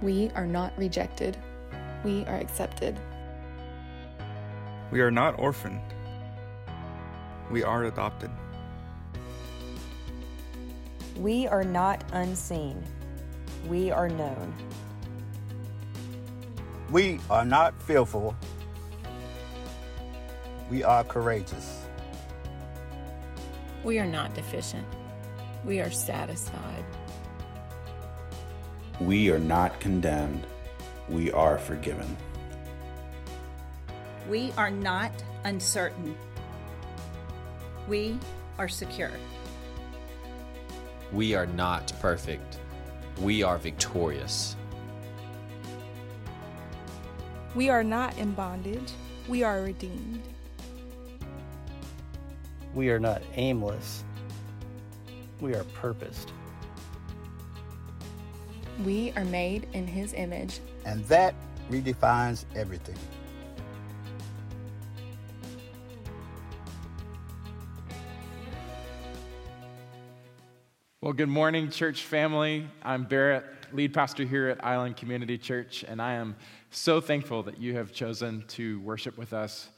We are not rejected. We are accepted. We are not orphaned. We are adopted. We are not unseen. We are known. We are not fearful. We are courageous. We are not deficient. We are satisfied. We are not condemned. We are forgiven. We are not uncertain. We are secure. We are not perfect. We are victorious. We are not in bondage. We are redeemed. We are not aimless. We are purposed. We are made in His image. And that redefines everything. Well, good morning, church family. I'm Barrett, lead pastor here at Island Community Church, and I am so thankful that you have chosen to worship with us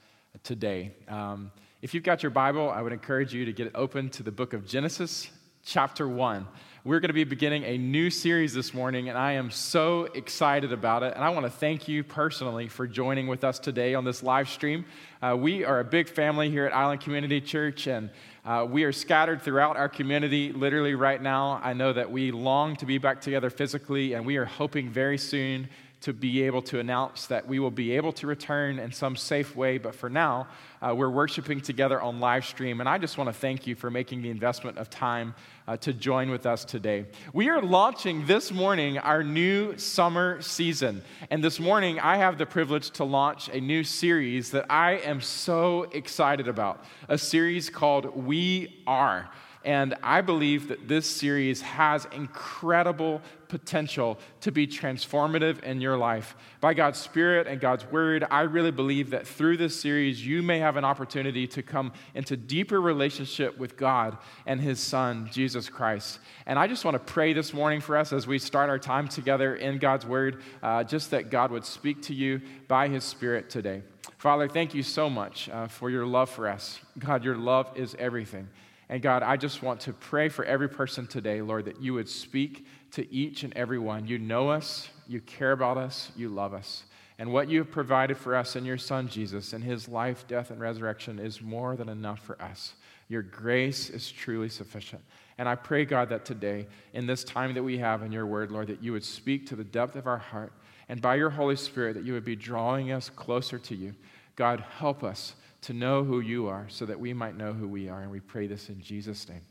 today. Um, if you've got your Bible, I would encourage you to get it open to the book of Genesis, chapter 1. We're going to be beginning a new series this morning, and I am so excited about it. And I want to thank you personally for joining with us today on this live stream. Uh, we are a big family here at Island Community Church, and uh, we are scattered throughout our community literally right now. I know that we long to be back together physically, and we are hoping very soon to be able to announce that we will be able to return in some safe way. But for now, uh, we're worshiping together on live stream. And I just want to thank you for making the investment of time uh, to join with us today. We are launching this morning our new summer season. And this morning, I have the privilege to launch a new series that I am so excited about a series called We Are. And I believe that this series has incredible potential to be transformative in your life. By God's Spirit and God's Word, I really believe that through this series, you may have an opportunity to come into deeper relationship with God and His Son, Jesus Christ. And I just want to pray this morning for us as we start our time together in God's Word, uh, just that God would speak to you by His Spirit today. Father, thank you so much uh, for your love for us. God, your love is everything. And God, I just want to pray for every person today, Lord, that you would speak to each and every one. You know us, you care about us, you love us. And what you have provided for us in your Son, Jesus, in his life, death, and resurrection is more than enough for us. Your grace is truly sufficient. And I pray, God, that today, in this time that we have in your word, Lord, that you would speak to the depth of our heart. And by your Holy Spirit, that you would be drawing us closer to you. God, help us to know who you are so that we might know who we are. And we pray this in Jesus' name.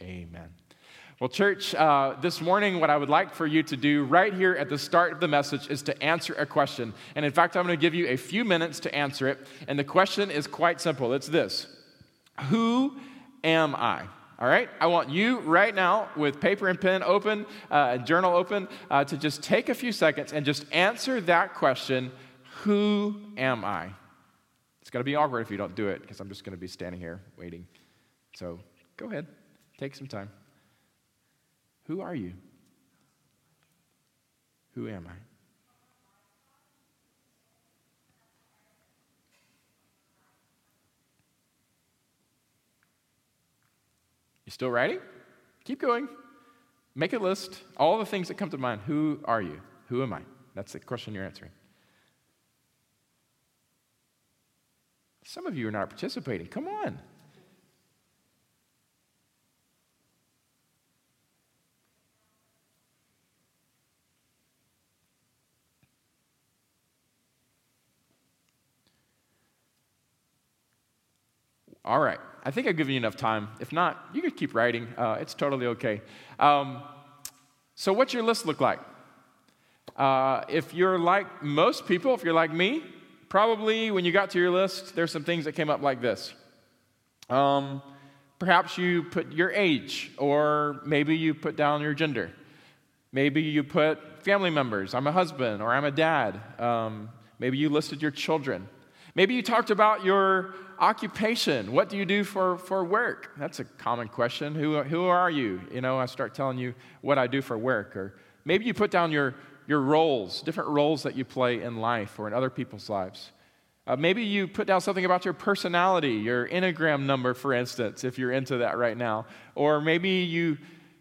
Amen. Well, church, uh, this morning, what I would like for you to do right here at the start of the message is to answer a question. And in fact, I'm going to give you a few minutes to answer it. And the question is quite simple it's this Who am I? All right? I want you right now, with paper and pen open, uh, journal open, uh, to just take a few seconds and just answer that question Who am I? It's going to be awkward if you don't do it because I'm just going to be standing here waiting. So go ahead, take some time. Who are you? Who am I? You still writing? Keep going. Make a list. All the things that come to mind. Who are you? Who am I? That's the question you're answering. Some of you are not participating. Come on. All right. I think I've given you enough time. If not, you could keep writing. Uh, it's totally okay. Um, so, what's your list look like? Uh, if you're like most people, if you're like me, probably when you got to your list, there's some things that came up like this. Um, perhaps you put your age, or maybe you put down your gender. Maybe you put family members. I'm a husband, or I'm a dad. Um, maybe you listed your children. Maybe you talked about your occupation. What do you do for, for work? That's a common question. Who, who are you? You know, I start telling you what I do for work. Or maybe you put down your your roles, different roles that you play in life or in other people's lives. Uh, maybe you put down something about your personality, your Enneagram number, for instance, if you're into that right now. Or maybe you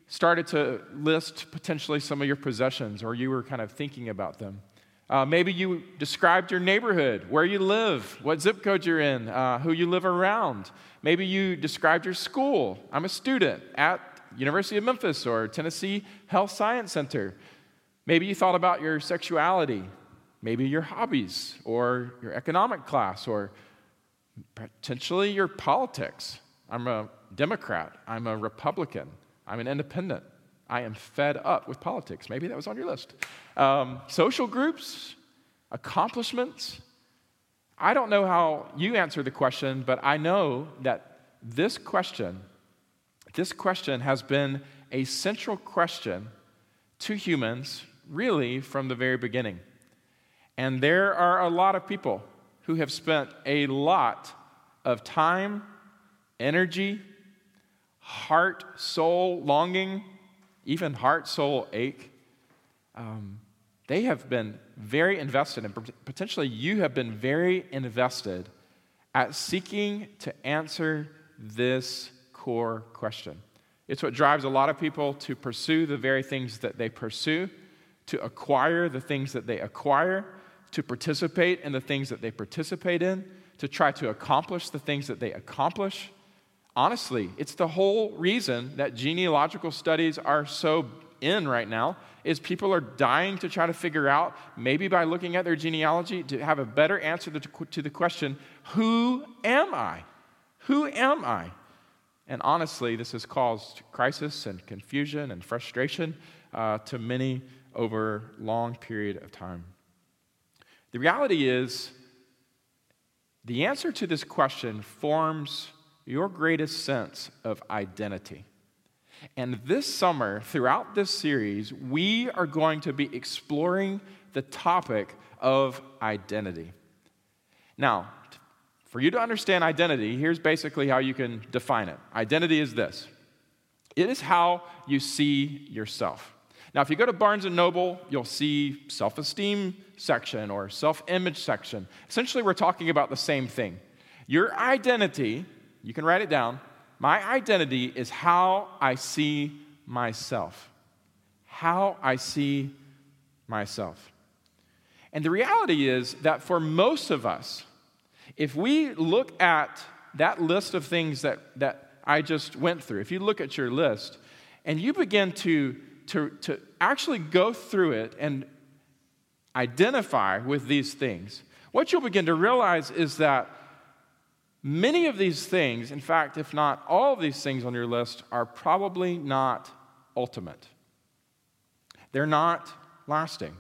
started to list potentially some of your possessions or you were kind of thinking about them. Uh, maybe you described your neighborhood, where you live, what zip code you're in, uh, who you live around. Maybe you described your school. I'm a student at University of Memphis or Tennessee Health Science Center. Maybe you thought about your sexuality, maybe your hobbies or your economic class or potentially your politics. I'm a Democrat, I'm a Republican, I'm an independent. I am fed up with politics. Maybe that was on your list. Um, social groups, accomplishments. I don't know how you answer the question, but I know that this question, this question has been a central question to humans really from the very beginning. And there are a lot of people who have spent a lot of time, energy, heart, soul longing, even heart, soul ache. Um, they have been very invested, and potentially you have been very invested at seeking to answer this core question. It's what drives a lot of people to pursue the very things that they pursue, to acquire the things that they acquire, to participate in the things that they participate in, to try to accomplish the things that they accomplish. Honestly, it's the whole reason that genealogical studies are so in right now is people are dying to try to figure out maybe by looking at their genealogy to have a better answer to the question who am i who am i and honestly this has caused crisis and confusion and frustration uh, to many over long period of time the reality is the answer to this question forms your greatest sense of identity. And this summer, throughout this series, we are going to be exploring the topic of identity. Now, for you to understand identity, here's basically how you can define it identity is this it is how you see yourself. Now, if you go to Barnes and Noble, you'll see self esteem section or self image section. Essentially, we're talking about the same thing. Your identity you can write it down. My identity is how I see myself. How I see myself. And the reality is that for most of us, if we look at that list of things that, that I just went through, if you look at your list and you begin to, to, to actually go through it and identify with these things, what you'll begin to realize is that Many of these things, in fact, if not all of these things on your list, are probably not ultimate. They're not lasting.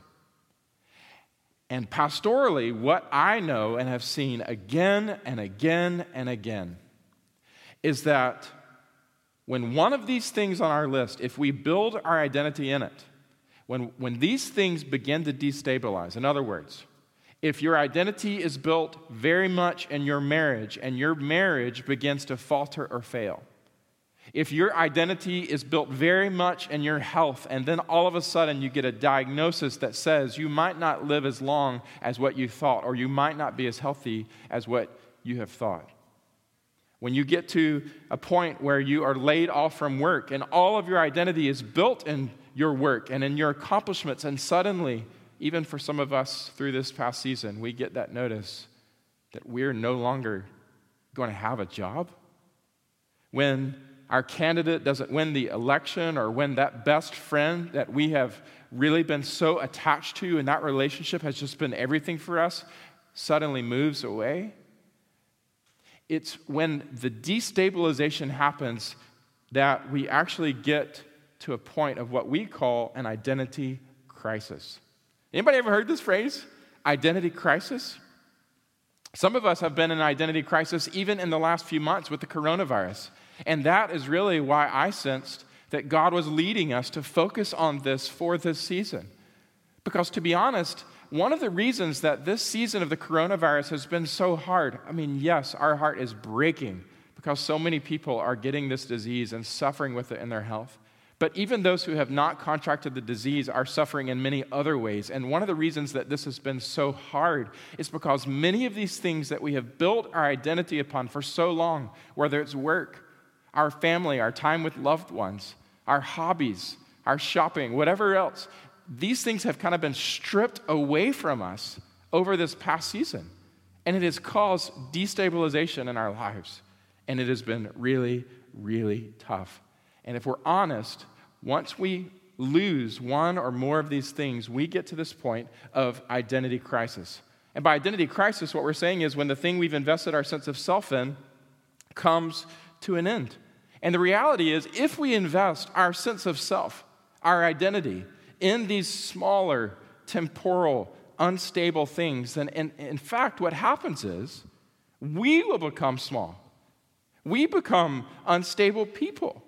And pastorally, what I know and have seen again and again and again is that when one of these things on our list, if we build our identity in it, when, when these things begin to destabilize, in other words, if your identity is built very much in your marriage and your marriage begins to falter or fail, if your identity is built very much in your health and then all of a sudden you get a diagnosis that says you might not live as long as what you thought or you might not be as healthy as what you have thought. When you get to a point where you are laid off from work and all of your identity is built in your work and in your accomplishments, and suddenly even for some of us through this past season, we get that notice that we're no longer going to have a job. When our candidate doesn't win the election, or when that best friend that we have really been so attached to and that relationship has just been everything for us suddenly moves away. It's when the destabilization happens that we actually get to a point of what we call an identity crisis. Anybody ever heard this phrase? Identity crisis? Some of us have been in identity crisis even in the last few months with the coronavirus. And that is really why I sensed that God was leading us to focus on this for this season. Because to be honest, one of the reasons that this season of the coronavirus has been so hard, I mean, yes, our heart is breaking because so many people are getting this disease and suffering with it in their health. But even those who have not contracted the disease are suffering in many other ways. And one of the reasons that this has been so hard is because many of these things that we have built our identity upon for so long, whether it's work, our family, our time with loved ones, our hobbies, our shopping, whatever else, these things have kind of been stripped away from us over this past season. And it has caused destabilization in our lives. And it has been really, really tough. And if we're honest, once we lose one or more of these things, we get to this point of identity crisis. And by identity crisis, what we're saying is when the thing we've invested our sense of self in comes to an end. And the reality is, if we invest our sense of self, our identity, in these smaller, temporal, unstable things, then in, in fact, what happens is we will become small. We become unstable people.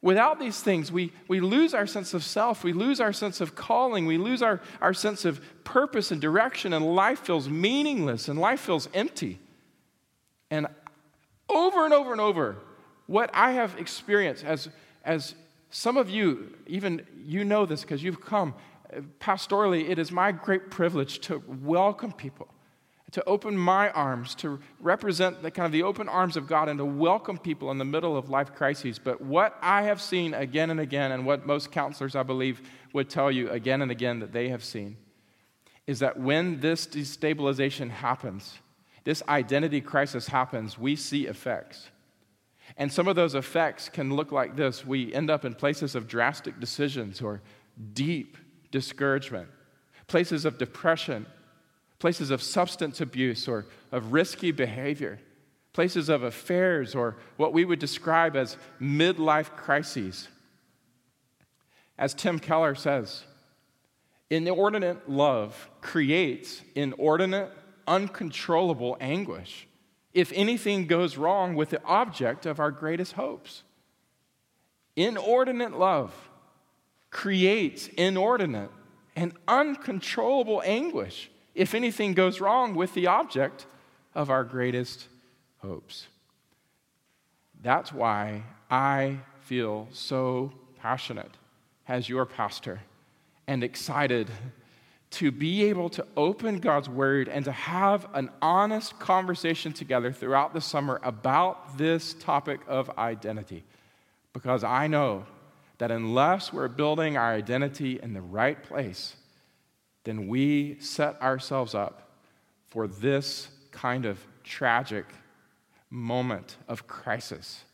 Without these things, we, we lose our sense of self, we lose our sense of calling, we lose our, our sense of purpose and direction, and life feels meaningless and life feels empty. And over and over and over, what I have experienced as, as some of you, even you know this because you've come, pastorally, it is my great privilege to welcome people to open my arms, to represent the kind of the open arms of God and to welcome people in the middle of life crises. But what I have seen again and again, and what most counselors, I believe, would tell you again and again that they have seen, is that when this destabilization happens, this identity crisis happens, we see effects. And some of those effects can look like this. We end up in places of drastic decisions or deep discouragement, places of depression places of substance abuse or of risky behavior, places of affairs or what we would describe as midlife crises. As Tim Keller says, inordinate love creates inordinate, uncontrollable anguish if anything goes wrong with the object of our greatest hopes. Inordinate love creates inordinate and uncontrollable anguish if anything goes wrong with the object of our greatest hopes. That's why I feel so passionate as your pastor and excited to be able to open God's word and to have an honest conversation together throughout the summer about this topic of identity. Because I know that unless we're building our identity in the right place, then we set ourselves up for this kind of tragic moment of crisis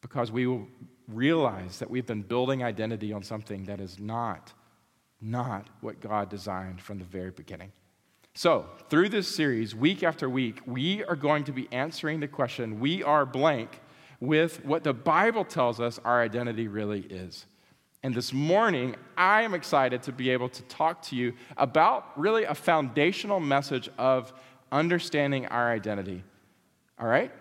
because we will realize that we've been building identity on something that is not not what God designed from the very beginning. So, through this series, week after week, we are going to be answering the question we are blank with what the Bible tells us our identity really is. And this morning, I am excited to be able to talk to you about really a foundational message of understanding our identity. All right?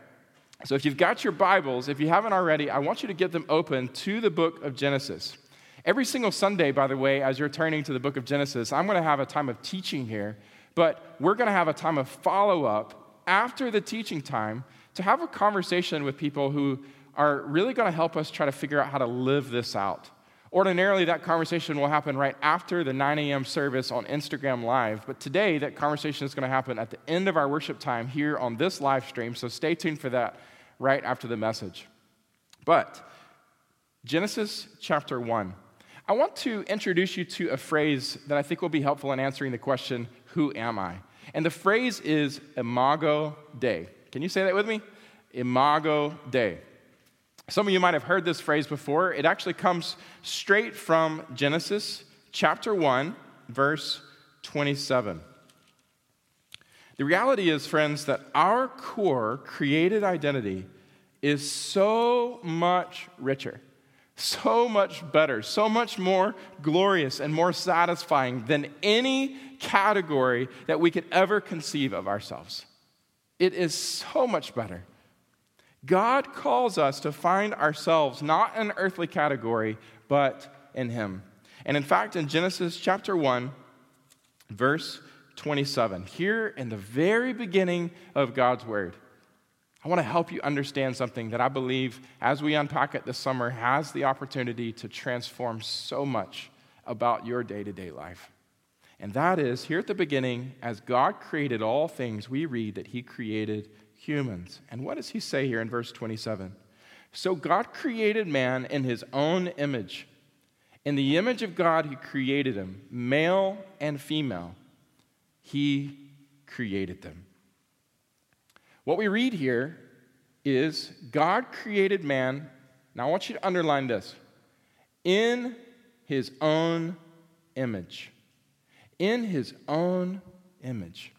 So, if you've got your Bibles, if you haven't already, I want you to get them open to the book of Genesis. Every single Sunday, by the way, as you're turning to the book of Genesis, I'm going to have a time of teaching here, but we're going to have a time of follow up after the teaching time to have a conversation with people who are really going to help us try to figure out how to live this out. Ordinarily, that conversation will happen right after the 9 a.m. service on Instagram Live, but today that conversation is going to happen at the end of our worship time here on this live stream, so stay tuned for that right after the message. But Genesis chapter 1. I want to introduce you to a phrase that I think will be helpful in answering the question, Who am I? And the phrase is Imago Dei. Can you say that with me? Imago Dei. Some of you might have heard this phrase before. It actually comes straight from Genesis chapter 1, verse 27. The reality is, friends, that our core created identity is so much richer, so much better, so much more glorious and more satisfying than any category that we could ever conceive of ourselves. It is so much better. God calls us to find ourselves not in earthly category, but in Him. And in fact, in Genesis chapter 1, verse 27, here in the very beginning of God's Word, I want to help you understand something that I believe, as we unpack it this summer, has the opportunity to transform so much about your day to day life. And that is, here at the beginning, as God created all things, we read that He created humans. And what does He say here in verse 27? So God created man in His own image. In the image of God, He created him, male and female. He created them. What we read here is God created man. Now, I want you to underline this in his own image. In his own image.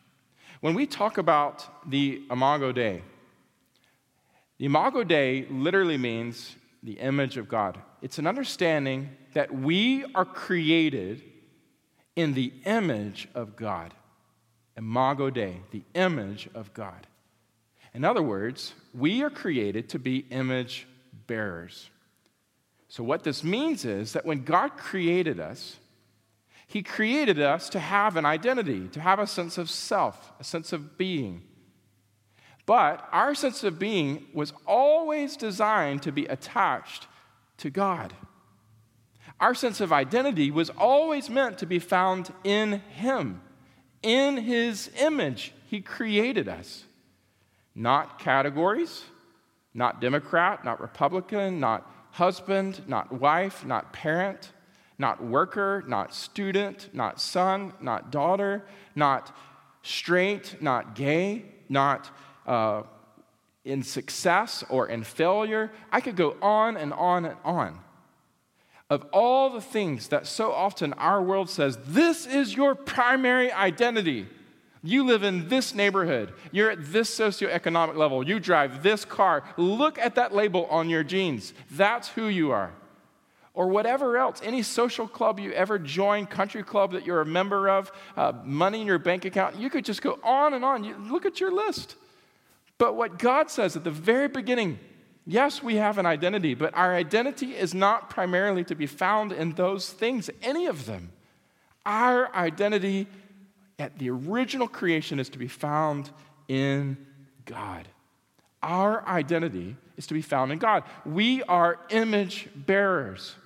When we talk about the Imago Dei, the Imago Dei literally means the image of God. It's an understanding that we are created in the image of God. Imago Dei, the image of God. In other words, we are created to be image bearers. So, what this means is that when God created us, He created us to have an identity, to have a sense of self, a sense of being. But our sense of being was always designed to be attached to God. Our sense of identity was always meant to be found in Him. In His image, He created us. Not categories, not Democrat, not Republican, not husband, not wife, not parent, not worker, not student, not son, not daughter, not straight, not gay, not uh, in success or in failure. I could go on and on and on. Of all the things that so often our world says, this is your primary identity. You live in this neighborhood. You're at this socioeconomic level. You drive this car. Look at that label on your jeans. That's who you are. Or whatever else, any social club you ever joined, country club that you're a member of, uh, money in your bank account, you could just go on and on. You, look at your list. But what God says at the very beginning yes, we have an identity, but our identity is not primarily to be found in those things, any of them. Our identity at the original creation is to be found in God. Our identity is to be found in God. We are image bearers.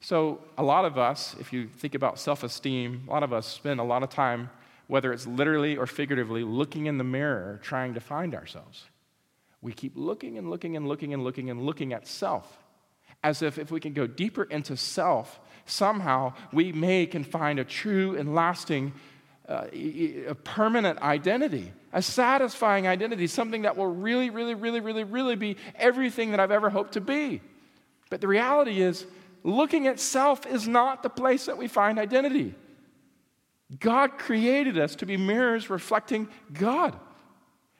So, a lot of us, if you think about self esteem, a lot of us spend a lot of time, whether it's literally or figuratively, looking in the mirror trying to find ourselves. We keep looking and looking and looking and looking and looking at self, as if if we can go deeper into self, somehow we may can find a true and lasting uh, a permanent identity, a satisfying identity, something that will really, really, really, really, really be everything that I've ever hoped to be. But the reality is, looking at self is not the place that we find identity. God created us to be mirrors reflecting God.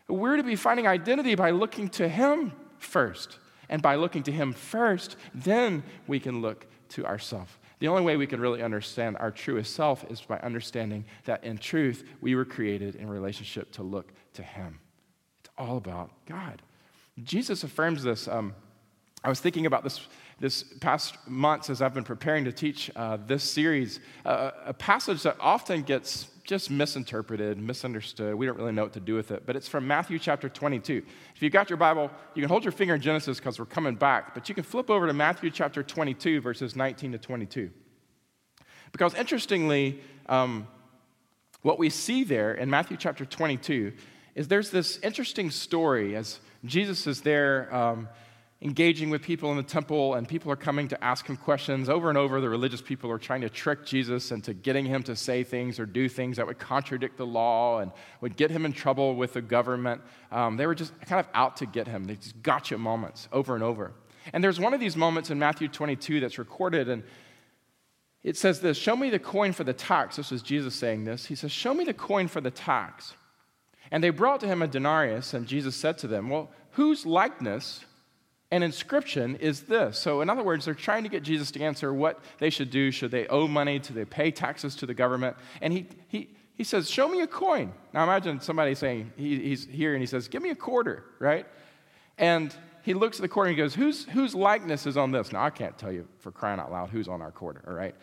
We're to be finding identity by looking to Him first. And by looking to Him first, then we can look to ourselves. The only way we can really understand our truest self is by understanding that in truth, we were created in relationship to look to Him. It's all about God. Jesus affirms this. Um, I was thinking about this this past months as I've been preparing to teach uh, this series, uh, a passage that often gets just misinterpreted, misunderstood. We don't really know what to do with it, but it's from Matthew chapter 22. If you've got your Bible, you can hold your finger in Genesis because we're coming back, but you can flip over to Matthew chapter 22, verses 19 to 22. Because interestingly, um, what we see there in Matthew chapter 22 is there's this interesting story as Jesus is there. Um, engaging with people in the temple, and people are coming to ask him questions. Over and over, the religious people are trying to trick Jesus into getting him to say things or do things that would contradict the law and would get him in trouble with the government. Um, they were just kind of out to get him. They just gotcha moments over and over. And there's one of these moments in Matthew 22 that's recorded, and it says this Show me the coin for the tax. This was Jesus saying this. He says, Show me the coin for the tax. And they brought to him a denarius, and Jesus said to them, Well, whose likeness and inscription is this. So, in other words, they're trying to get Jesus to answer what they should do. Should they owe money? Do they pay taxes to the government? And he, he, he says, Show me a coin. Now, imagine somebody saying, he, He's here and he says, Give me a quarter, right? And he looks at the quarter and he goes, Whose, whose likeness is on this? Now, I can't tell you for crying out loud who's on our quarter, all right?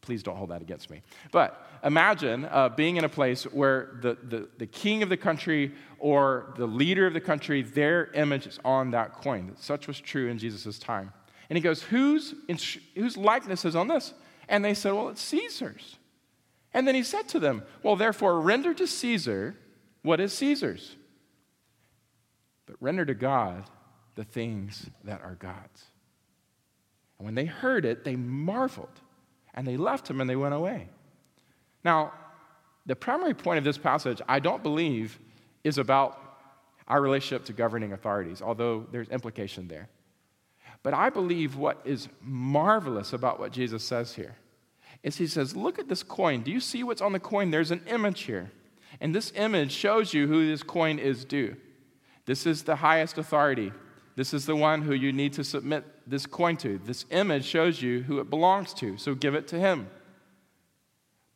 Please don't hold that against me. But imagine uh, being in a place where the, the, the king of the country or the leader of the country, their image is on that coin. Such was true in Jesus' time. And he goes, whose, whose likeness is on this? And they said, Well, it's Caesar's. And then he said to them, Well, therefore, render to Caesar what is Caesar's, but render to God the things that are God's. And when they heard it, they marveled and they left him and they went away. Now, the primary point of this passage, I don't believe, is about our relationship to governing authorities, although there's implication there. But I believe what is marvelous about what Jesus says here is he says, Look at this coin. Do you see what's on the coin? There's an image here. And this image shows you who this coin is due. This is the highest authority. This is the one who you need to submit this coin to. This image shows you who it belongs to, so give it to him.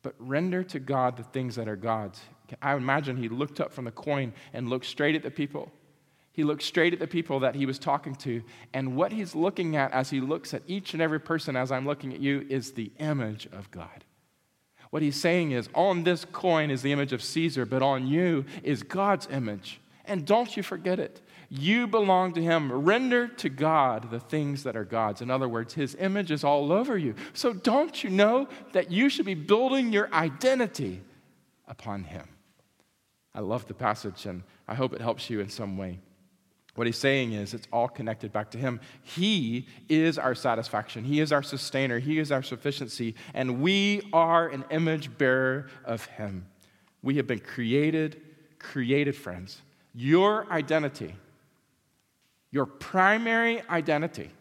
But render to God the things that are God's. I imagine he looked up from the coin and looked straight at the people. He looked straight at the people that he was talking to. And what he's looking at as he looks at each and every person as I'm looking at you is the image of God. What he's saying is, on this coin is the image of Caesar, but on you is God's image. And don't you forget it. You belong to Him. Render to God the things that are God's. In other words, His image is all over you. So don't you know that you should be building your identity upon Him? I love the passage and I hope it helps you in some way. What he's saying is it's all connected back to him. He is our satisfaction. He is our sustainer. He is our sufficiency. And we are an image bearer of him. We have been created, created friends. Your identity your primary identity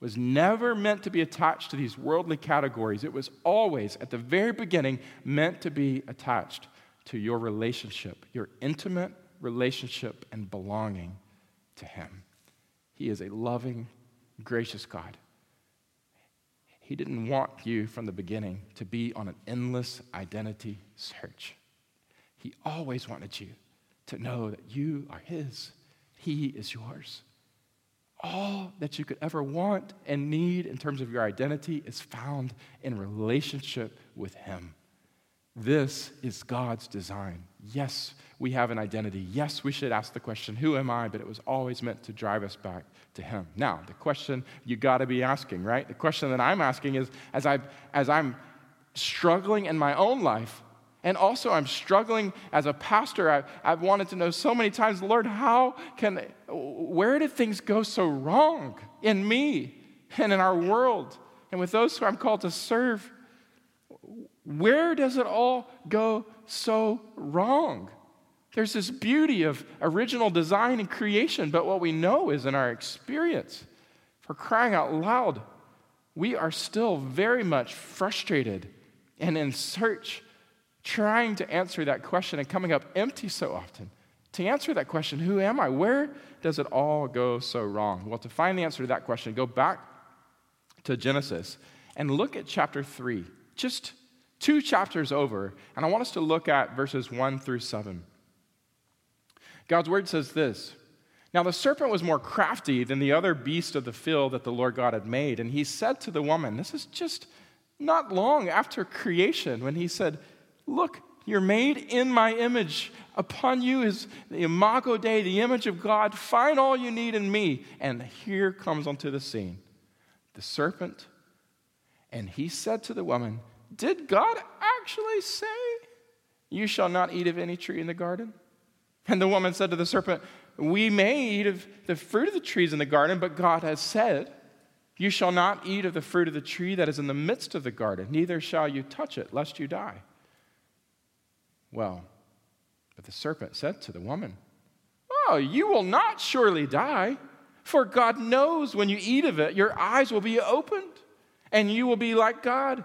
was never meant to be attached to these worldly categories. It was always, at the very beginning, meant to be attached to your relationship, your intimate relationship and belonging to Him. He is a loving, gracious God. He didn't want you from the beginning to be on an endless identity search. He always wanted you to know that you are His, He is yours all that you could ever want and need in terms of your identity is found in relationship with Him. This is God's design. Yes, we have an identity. Yes, we should ask the question, Who am I? But it was always meant to drive us back to Him. Now, the question you got to be asking, right? The question that I'm asking is as, I, as I'm struggling in my own life, and also, I'm struggling as a pastor. I, have wanted to know so many times, Lord, how can, where did things go so wrong in me and in our world and with those who I'm called to serve? Where does it all go so wrong? There's this beauty of original design and creation, but what we know is in our experience, for crying out loud, we are still very much frustrated and in search trying to answer that question and coming up empty so often. To answer that question, who am I? Where does it all go so wrong? Well, to find the answer to that question, go back to Genesis and look at chapter 3, just two chapters over. And I want us to look at verses 1 through 7. God's word says this Now the serpent was more crafty than the other beast of the field that the Lord God had made. And he said to the woman, This is just not long after creation, when he said, Look, you're made in my image. Upon you is the Imago Dei, the image of God. Find all you need in me. And here comes onto the scene the serpent. And he said to the woman, Did God actually say, You shall not eat of any tree in the garden? And the woman said to the serpent, We may eat of the fruit of the trees in the garden, but God has said, You shall not eat of the fruit of the tree that is in the midst of the garden, neither shall you touch it, lest you die. Well, but the serpent said to the woman, Oh, you will not surely die, for God knows when you eat of it, your eyes will be opened, and you will be like God,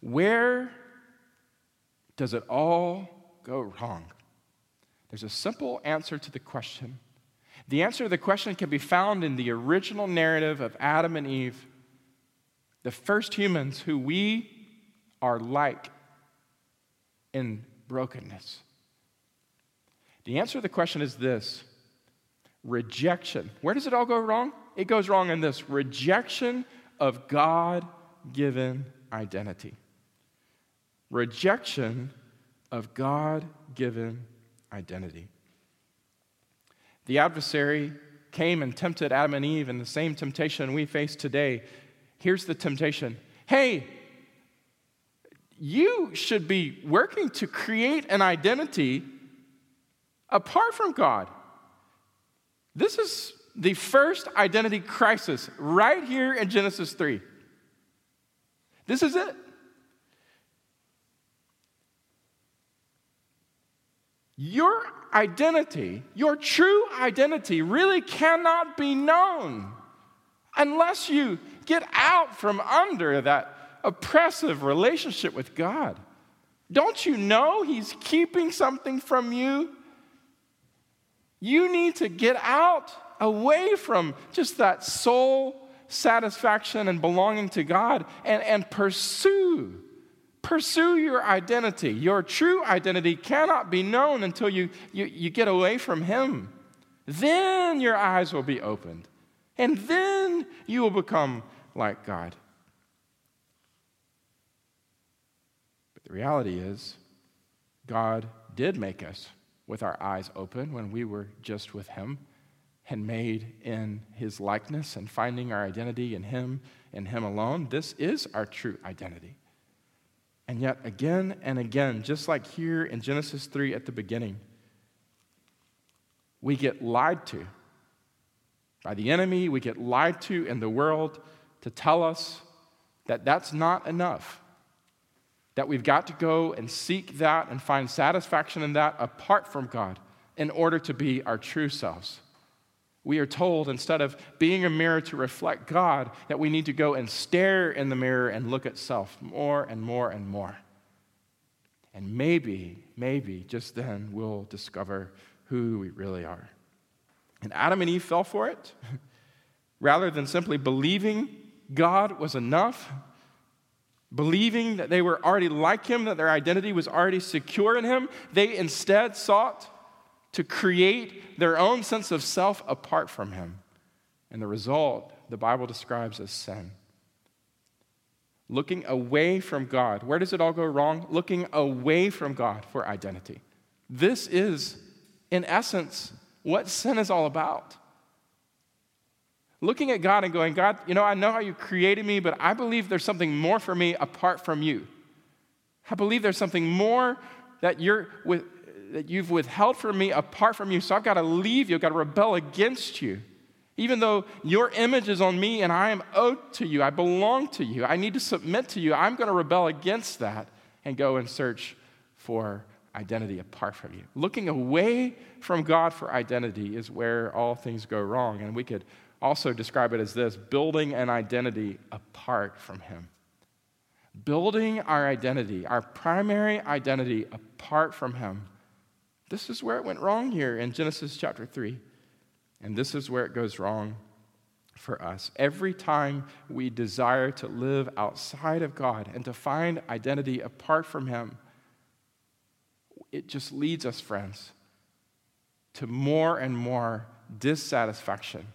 Where does it all go wrong? There's a simple answer to the question. The answer to the question can be found in the original narrative of Adam and Eve, the first humans who we are like in brokenness. The answer to the question is this rejection. Where does it all go wrong? It goes wrong in this rejection of God given identity. Rejection of God given identity. The adversary came and tempted Adam and Eve in the same temptation we face today. Here's the temptation Hey, you should be working to create an identity apart from God. This is the first identity crisis right here in Genesis 3. This is it. Your identity, your true identity, really cannot be known unless you get out from under that oppressive relationship with God. Don't you know He's keeping something from you? You need to get out away from just that soul satisfaction and belonging to God and, and pursue. Pursue your identity. Your true identity cannot be known until you, you, you get away from Him. Then your eyes will be opened, and then you will become like God. But the reality is, God did make us with our eyes open when we were just with Him and made in His likeness and finding our identity in Him and Him alone. This is our true identity. And yet, again and again, just like here in Genesis 3 at the beginning, we get lied to by the enemy, we get lied to in the world to tell us that that's not enough that we've got to go and seek that and find satisfaction in that apart from God in order to be our true selves. We are told instead of being a mirror to reflect God, that we need to go and stare in the mirror and look at self more and more and more. And maybe, maybe just then we'll discover who we really are. And Adam and Eve fell for it. Rather than simply believing God was enough, believing that they were already like him, that their identity was already secure in him, they instead sought to create their own sense of self apart from him. And the result, the Bible describes as sin. Looking away from God. Where does it all go wrong? Looking away from God for identity. This is, in essence, what sin is all about looking at God and going, God, you know, I know how you created me, but I believe there's something more for me apart from you. I believe there's something more that you're with, that you've withheld from me apart from you. So I've got to leave you. I've got to rebel against you. Even though your image is on me and I am owed to you, I belong to you, I need to submit to you, I'm going to rebel against that and go and search for identity apart from you. Looking away from God for identity is where all things go wrong. And we could also describe it as this building an identity apart from Him. Building our identity, our primary identity apart from Him. This is where it went wrong here in Genesis chapter 3. And this is where it goes wrong for us. Every time we desire to live outside of God and to find identity apart from Him, it just leads us, friends, to more and more dissatisfaction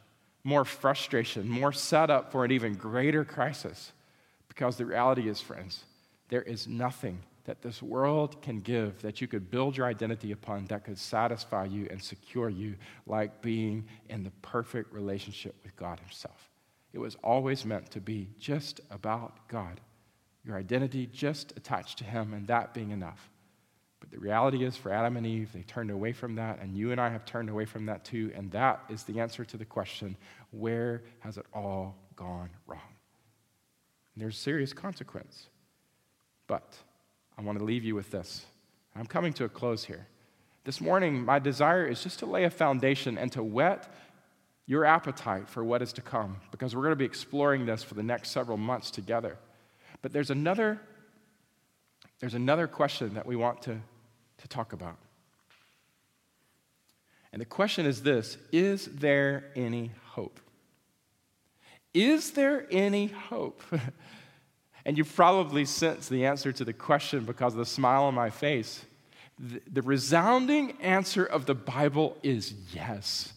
more frustration, more setup for an even greater crisis. Because the reality is, friends, there is nothing that this world can give that you could build your identity upon that could satisfy you and secure you like being in the perfect relationship with God Himself. It was always meant to be just about God, your identity just attached to Him, and that being enough. But the reality is, for Adam and Eve, they turned away from that, and you and I have turned away from that too. And that is the answer to the question where has it all gone wrong? And there's serious consequence. But I want to leave you with this. I'm coming to a close here. This morning, my desire is just to lay a foundation and to whet your appetite for what is to come, because we're going to be exploring this for the next several months together. But there's another there's another question that we want to, to talk about. And the question is this Is there any hope? Is there any hope? and you probably sense the answer to the question because of the smile on my face. The, resounding answer of the Bible is yes.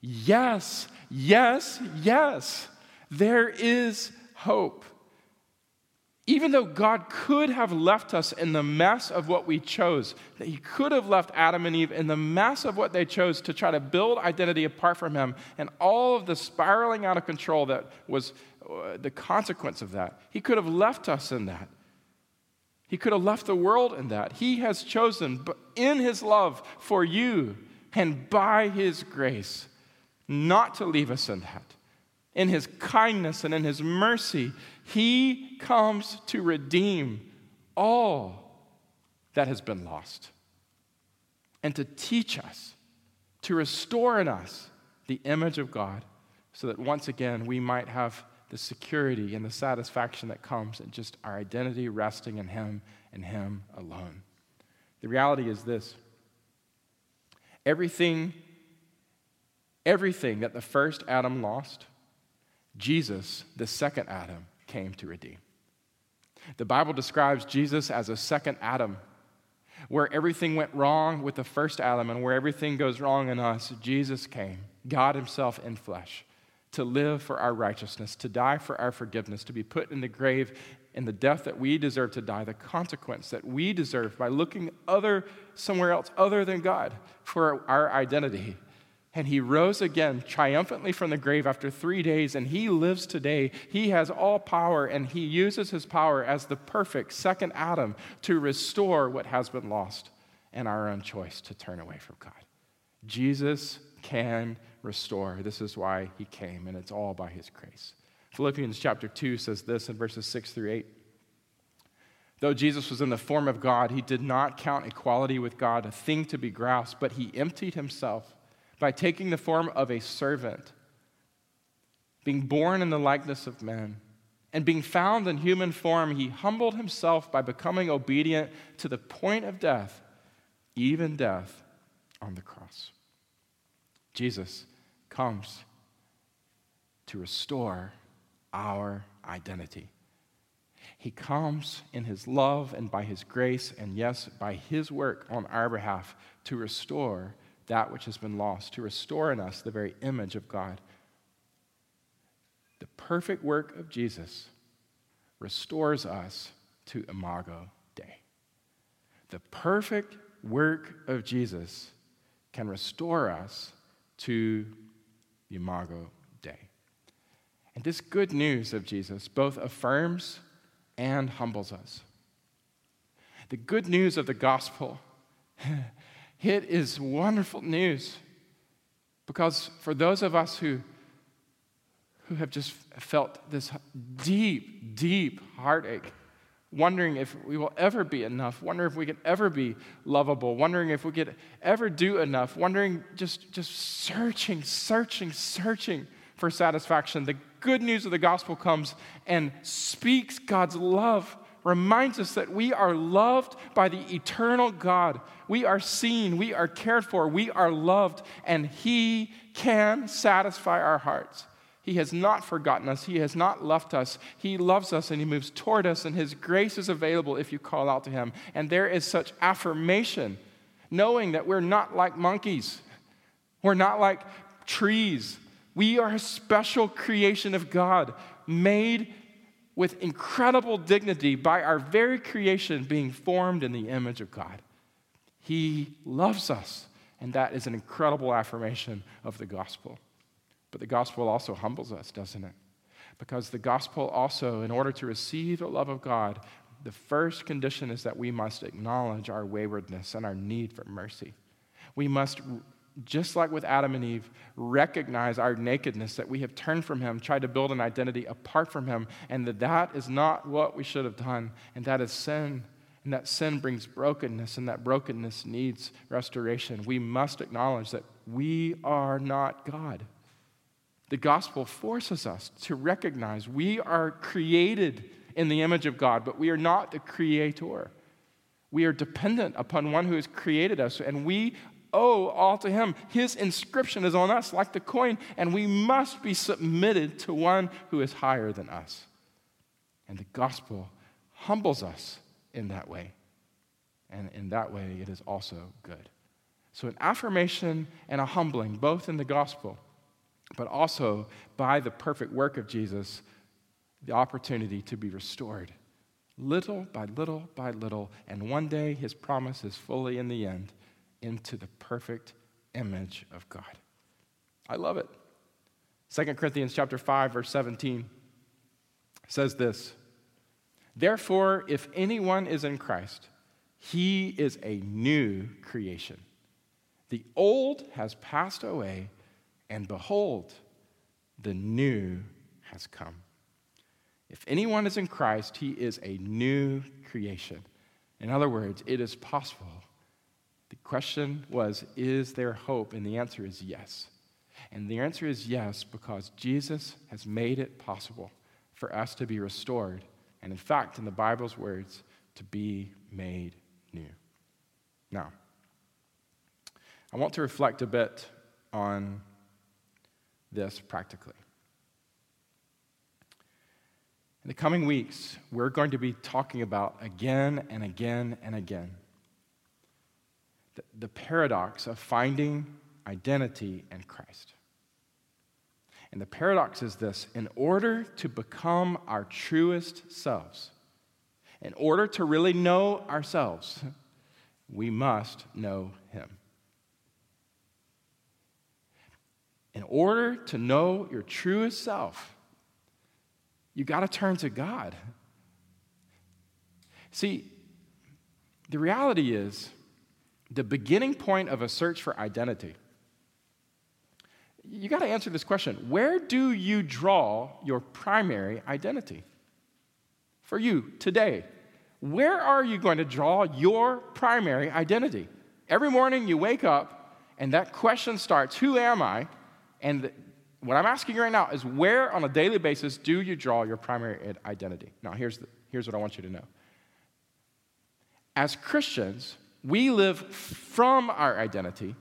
Yes, yes, yes. There is hope. Even though God could have left us in the mess of what we chose, that He could have left Adam and Eve in the mess of what they chose to try to build identity apart from Him, and all of the spiraling out of control that was Uh, the consequence of that, He could have left us in that. He could have left the world in that. He has chosen, in His love for you and by His grace, not to leave us in that. In His kindness and in His mercy, He comes to redeem all that has been lost and to teach us, to restore in us the image of God, so that once again we might have the security and the satisfaction that comes in just our identity resting in Him and Him alone. The reality is this everything, everything that the first Adam lost, Jesus, the second Adam, came to redeem. The Bible describes Jesus as a second Adam. Where everything went wrong with the first Adam and where everything goes wrong in us, Jesus came, God Himself in flesh, to live for our righteousness, to die for our forgiveness, to be put in the grave in the death that we deserve to die, the consequence that we deserve by looking other somewhere else other than God for our identity. And he rose again triumphantly from the grave after three days, and he lives today. He has all power, and he uses his power as the perfect second Adam to restore what has been lost and our own choice to turn away from God. Jesus can restore. This is why he came, and it's all by his grace. Philippians chapter 2 says this in verses 6 through 8. Though Jesus was in the form of God, he did not count equality with God a thing to be grasped, but he emptied himself by taking the form of a servant, being born in the likeness of men, and being found in human form, he humbled himself by becoming obedient to the point of death, even death on the cross. Jesus comes to restore our identity. He comes in his love and by his grace, and yes, by his work on our behalf to restore that which has been lost, to restore in us the very image of God. The perfect work of Jesus restores us to Imago Dei. The perfect work of Jesus can restore us to the Imago Dei. And this good news of Jesus both affirms and humbles us. The good news of the gospel It is wonderful news because for those of us who, who have just felt this deep, deep heartache, wondering if we will ever be enough, wondering if we could ever be lovable, wondering if we could ever do enough, wondering, just, just searching, searching, searching for satisfaction. The good news of the gospel comes and speaks God's love reminds us that we are loved by the eternal God. We are seen, we are cared for, we are loved, and He can satisfy our hearts. He has not forgotten us. He has not left us. He loves us and He moves toward us, and His grace is available if you call out to Him. And there is such affirmation, knowing that we're not like monkeys, we're not like trees. We are a special creation of God, made with incredible dignity by our very creation being formed in the image of God. He loves us, and that is an incredible affirmation of the gospel. But the gospel also humbles us, doesn't it? Because the gospel also, in order to receive the love of God, the first condition is that we must acknowledge our waywardness and our need for mercy. We must just like with Adam and Eve, recognize our nakedness, that we have turned from Him, tried to build an identity apart from Him, and that that is not what we should have done, and that is sin. And that sin brings brokenness, and that brokenness needs restoration. We must acknowledge that we are not God. The gospel forces us to recognize we are created in the image of God, but we are not the creator. We are dependent upon one who has created us, and we owe all to him. His inscription is on us like the coin, and we must be submitted to one who is higher than us. And the gospel humbles us in that way. And in that way, it is also good. So, an affirmation and a humbling, both in the gospel, but also by the perfect work of Jesus, the opportunity to be restored little by little by little. And one day, his promise is fully in the end into the perfect image of God. I love it. 2 Corinthians chapter 5 verse 17 says this. Therefore, if anyone is in Christ, he is a new creation. The old has passed away, and behold, the new has come. If anyone is in Christ, he is a new creation. In other words, it is possible. The question was, is there hope? And the answer is yes. And the answer is yes because Jesus has made it possible for us to be restored. And in fact, in the Bible's words, to be made new. Now, I want to reflect a bit on this practically. In the coming weeks, we're going to be talking about again and again and again the, the paradox of finding identity in Christ. And the paradox is this in order to become our truest selves, in order to really know ourselves, we must know Him. In order to know your truest self, you got to turn to God. See, the reality is the beginning point of a search for identity. You got to answer this question Where do you draw your primary identity? For you today, where are you going to draw your primary identity? Every morning you wake up and that question starts Who am I? And what I'm asking you right now is where on a daily basis do you draw your primary identity? Now, here's, the, here's what I want you to know. As Christians, we live from our identity,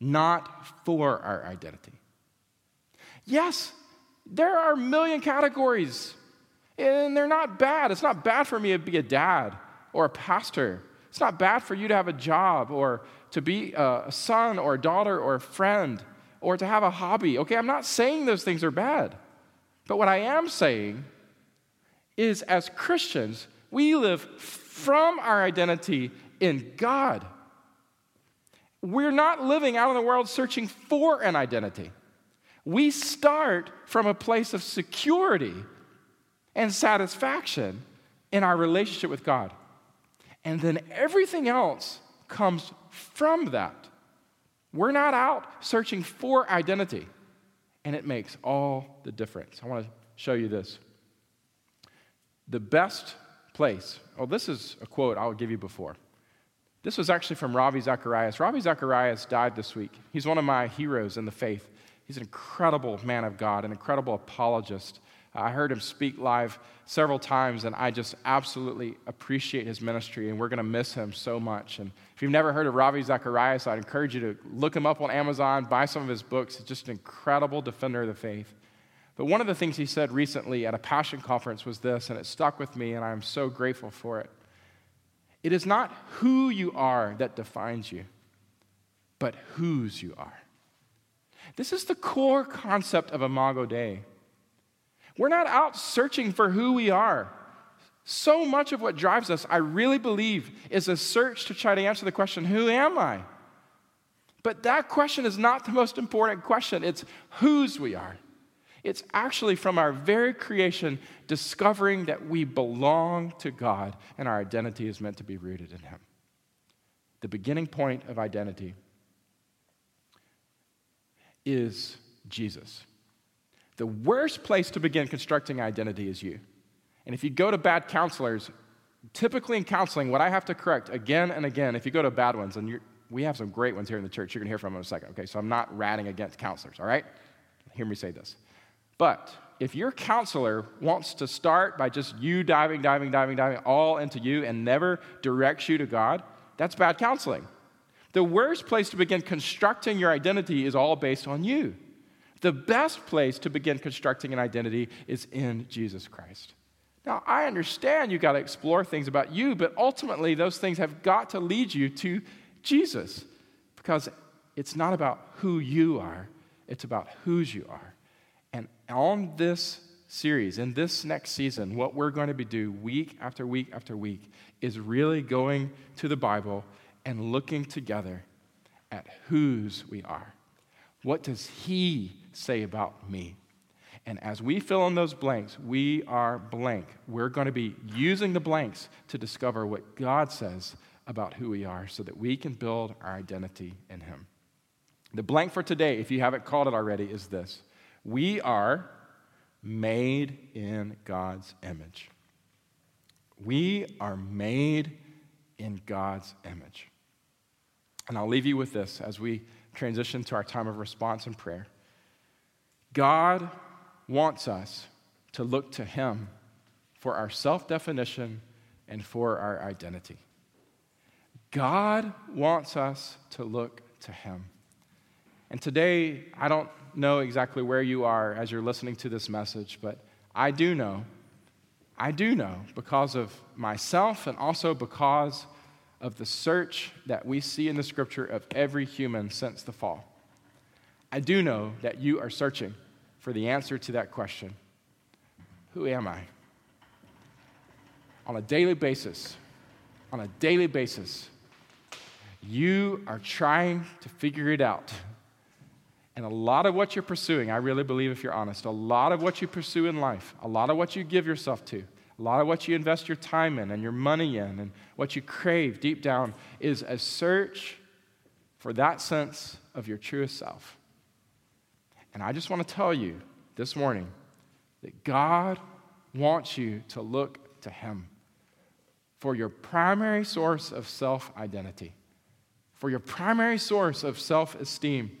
not for our identity. Yes, there are a million categories, and they're not bad. It's not bad for me to be a dad or a pastor. It's not bad for you to have a job or to be a son or a daughter or a friend or to have a hobby. Okay, I'm not saying those things are bad. But what I am saying is, as Christians, we live from our identity in God. We're not living out in the world searching for an identity. We start from a place of security and satisfaction in our relationship with God. And then everything else comes from that. We're not out searching for identity, and it makes all the difference. I want to show you this. The best place, oh, this is a quote I'll give you before. This was actually from Ravi Zacharias. Ravi Zacharias died this week. He's one of my heroes in the faith. He's an incredible man of God, an incredible apologist, I heard him speak live several times, and I just absolutely appreciate his ministry, and we're going to miss him so much. And if you've never heard of Ravi Zacharias, I'd encourage you to look him up on Amazon, buy some of his books. He's just an incredible defender of the faith. But one of the things he said recently at a passion conference was this, and it stuck with me, and I am so grateful for it. It is not who you are that defines you, but whose you are. This is the core concept of Imago Dei. We're not out searching for who we are. So much of what drives us, I really believe, is a search to try to answer the question, Who am I? But that question is not the most important question. It's whose we are. It's actually from our very creation discovering that we belong to God and our identity is meant to be rooted in Him. The beginning point of identity is Jesus. The worst place to begin constructing identity is you. And if you go to bad counselors, typically in counseling, what I have to correct again and again, if you go to bad ones, and we have some great ones here in the church, you're going to hear from them in a second, okay? So I'm not ratting against counselors, all right? Hear me say this. But if your counselor wants to start by just you diving, diving, diving, diving all into you and never directs you to God, that's bad counseling. The worst place to begin constructing your identity is all based on you. The best place to begin constructing an identity is in Jesus Christ. Now, I understand you got to explore things about you, but ultimately, those things have got to lead you to Jesus because it's not about who you are, it's about whose you are. And on this series, in this next season, what we're going to be doing week after week after week is really going to the Bible and looking together at whose we are. What does He say about me? And as we fill in those blanks, we are blank. We're going to be using the blanks to discover what God says about who we are so that we can build our identity in Him. The blank for today, if you haven't called it already, is this We are made in God's image. We are made in God's image. And I'll leave you with this as we transition to our time of response and prayer. God wants us to look to Him for our self definition and for our identity. God wants us to look to Him. And today, I don't know exactly where you are as you're listening to this message, but I do know, I do know because of myself and also because of the search that we see in the scripture of every human since the fall. I do know that you are searching for the answer to that question Who am I? On a daily basis, on a daily basis, you are trying to figure it out. And a lot of what you're pursuing, I really believe, if you're honest, a lot of what you pursue in life, a lot of what you give yourself to, a lot of what you invest your time in and your money in, and what you crave deep down is a search for that sense of your truest self. And I just want to tell you this morning that God wants you to look to Him for your primary source of self identity, for your primary source of self esteem,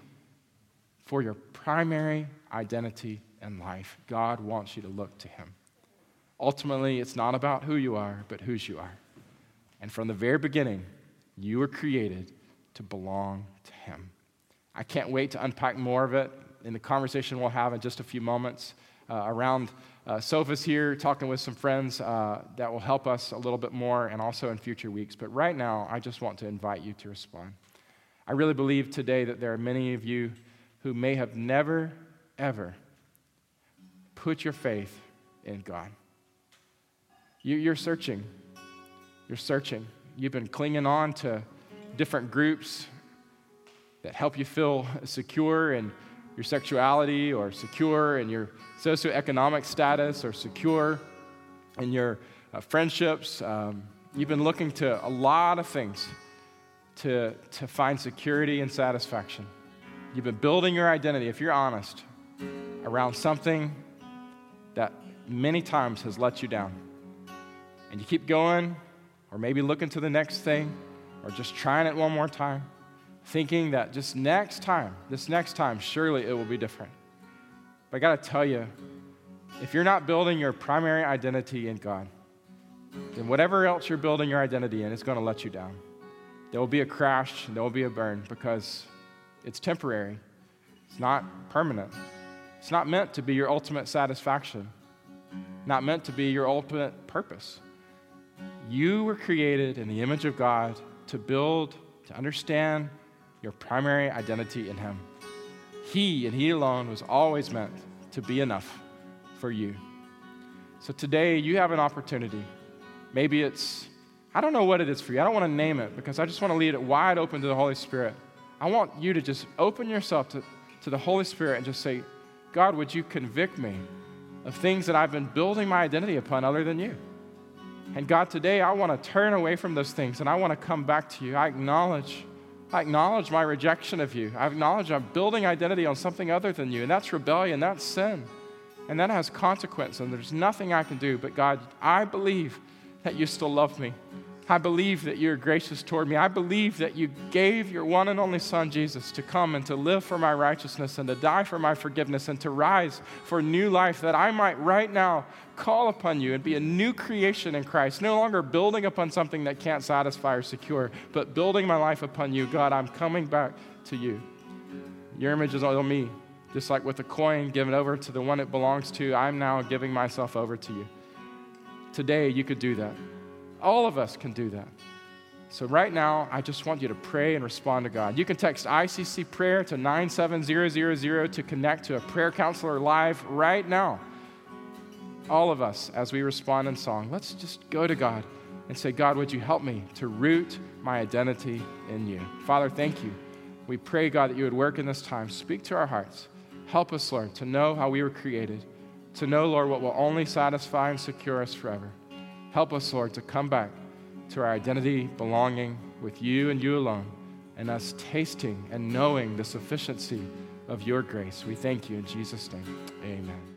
for your primary identity in life. God wants you to look to Him. Ultimately, it's not about who you are, but whose you are. And from the very beginning, you were created to belong to Him. I can't wait to unpack more of it in the conversation we'll have in just a few moments uh, around uh, sofas here, talking with some friends uh, that will help us a little bit more and also in future weeks. But right now, I just want to invite you to respond. I really believe today that there are many of you who may have never, ever put your faith in God. You, you're searching. You're searching. You've been clinging on to different groups that help you feel secure in your sexuality or secure in your socioeconomic status or secure in your uh, friendships. Um, you've been looking to a lot of things to, to find security and satisfaction. You've been building your identity, if you're honest, around something that many times has let you down and you keep going, or maybe looking to the next thing, or just trying it one more time, thinking that just next time, this next time, surely it will be different. But I got to tell you, if you're not building your primary identity in God, then whatever else you're building your identity in going to let you down. There will be a crash, there will be a burn because it's temporary. It's not permanent. It's not meant to be your ultimate satisfaction, not meant to be your ultimate purpose. You were created in the image of God to build, to understand your primary identity in Him. He and He alone was always meant to be enough for you. So today you have an opportunity. Maybe it's, I don't know what it is for you. I don't want to name it because I just want to leave it wide open to the Holy Spirit. I want you to just open yourself to, to the Holy Spirit and just say, God, would you convict me of things that I've been building my identity upon other than you? And God, today I want to turn away from those things and I want to come back to you. I acknowledge, I acknowledge my rejection of you. I acknowledge I'm building identity on something other than you, and that's rebellion, that's sin. And that has consequence, and there's nothing I can do. But God, I believe that you still love me. I believe that you're gracious toward me. I believe that you gave your one and only Son, Jesus, to come and to live for my righteousness and to die for my forgiveness and to rise for new life, that I might right now call upon you and be a new creation in Christ, no longer building upon something that can't satisfy or secure, but building my life upon you. God, I'm coming back to you. Your image is on me. Just like with the coin given over to the one it belongs to, I'm now giving myself over to you. Today, you could do that. All of us can do that. So, right now, I just want you to pray and respond to God. You can text ICC prayer to 97000 to connect to a prayer counselor live right now. All of us, as we respond in song, let's just go to God and say, God, would you help me to root my identity in you? Father, thank you. We pray, God, that you would work in this time. Speak to our hearts. Help us, Lord, to know how we were created, to know, Lord, what will only satisfy and secure us forever. Help us, Lord, to come back to our identity, belonging with you and you alone, and us tasting and knowing the sufficiency of your grace. We thank you in Jesus' name. Amen.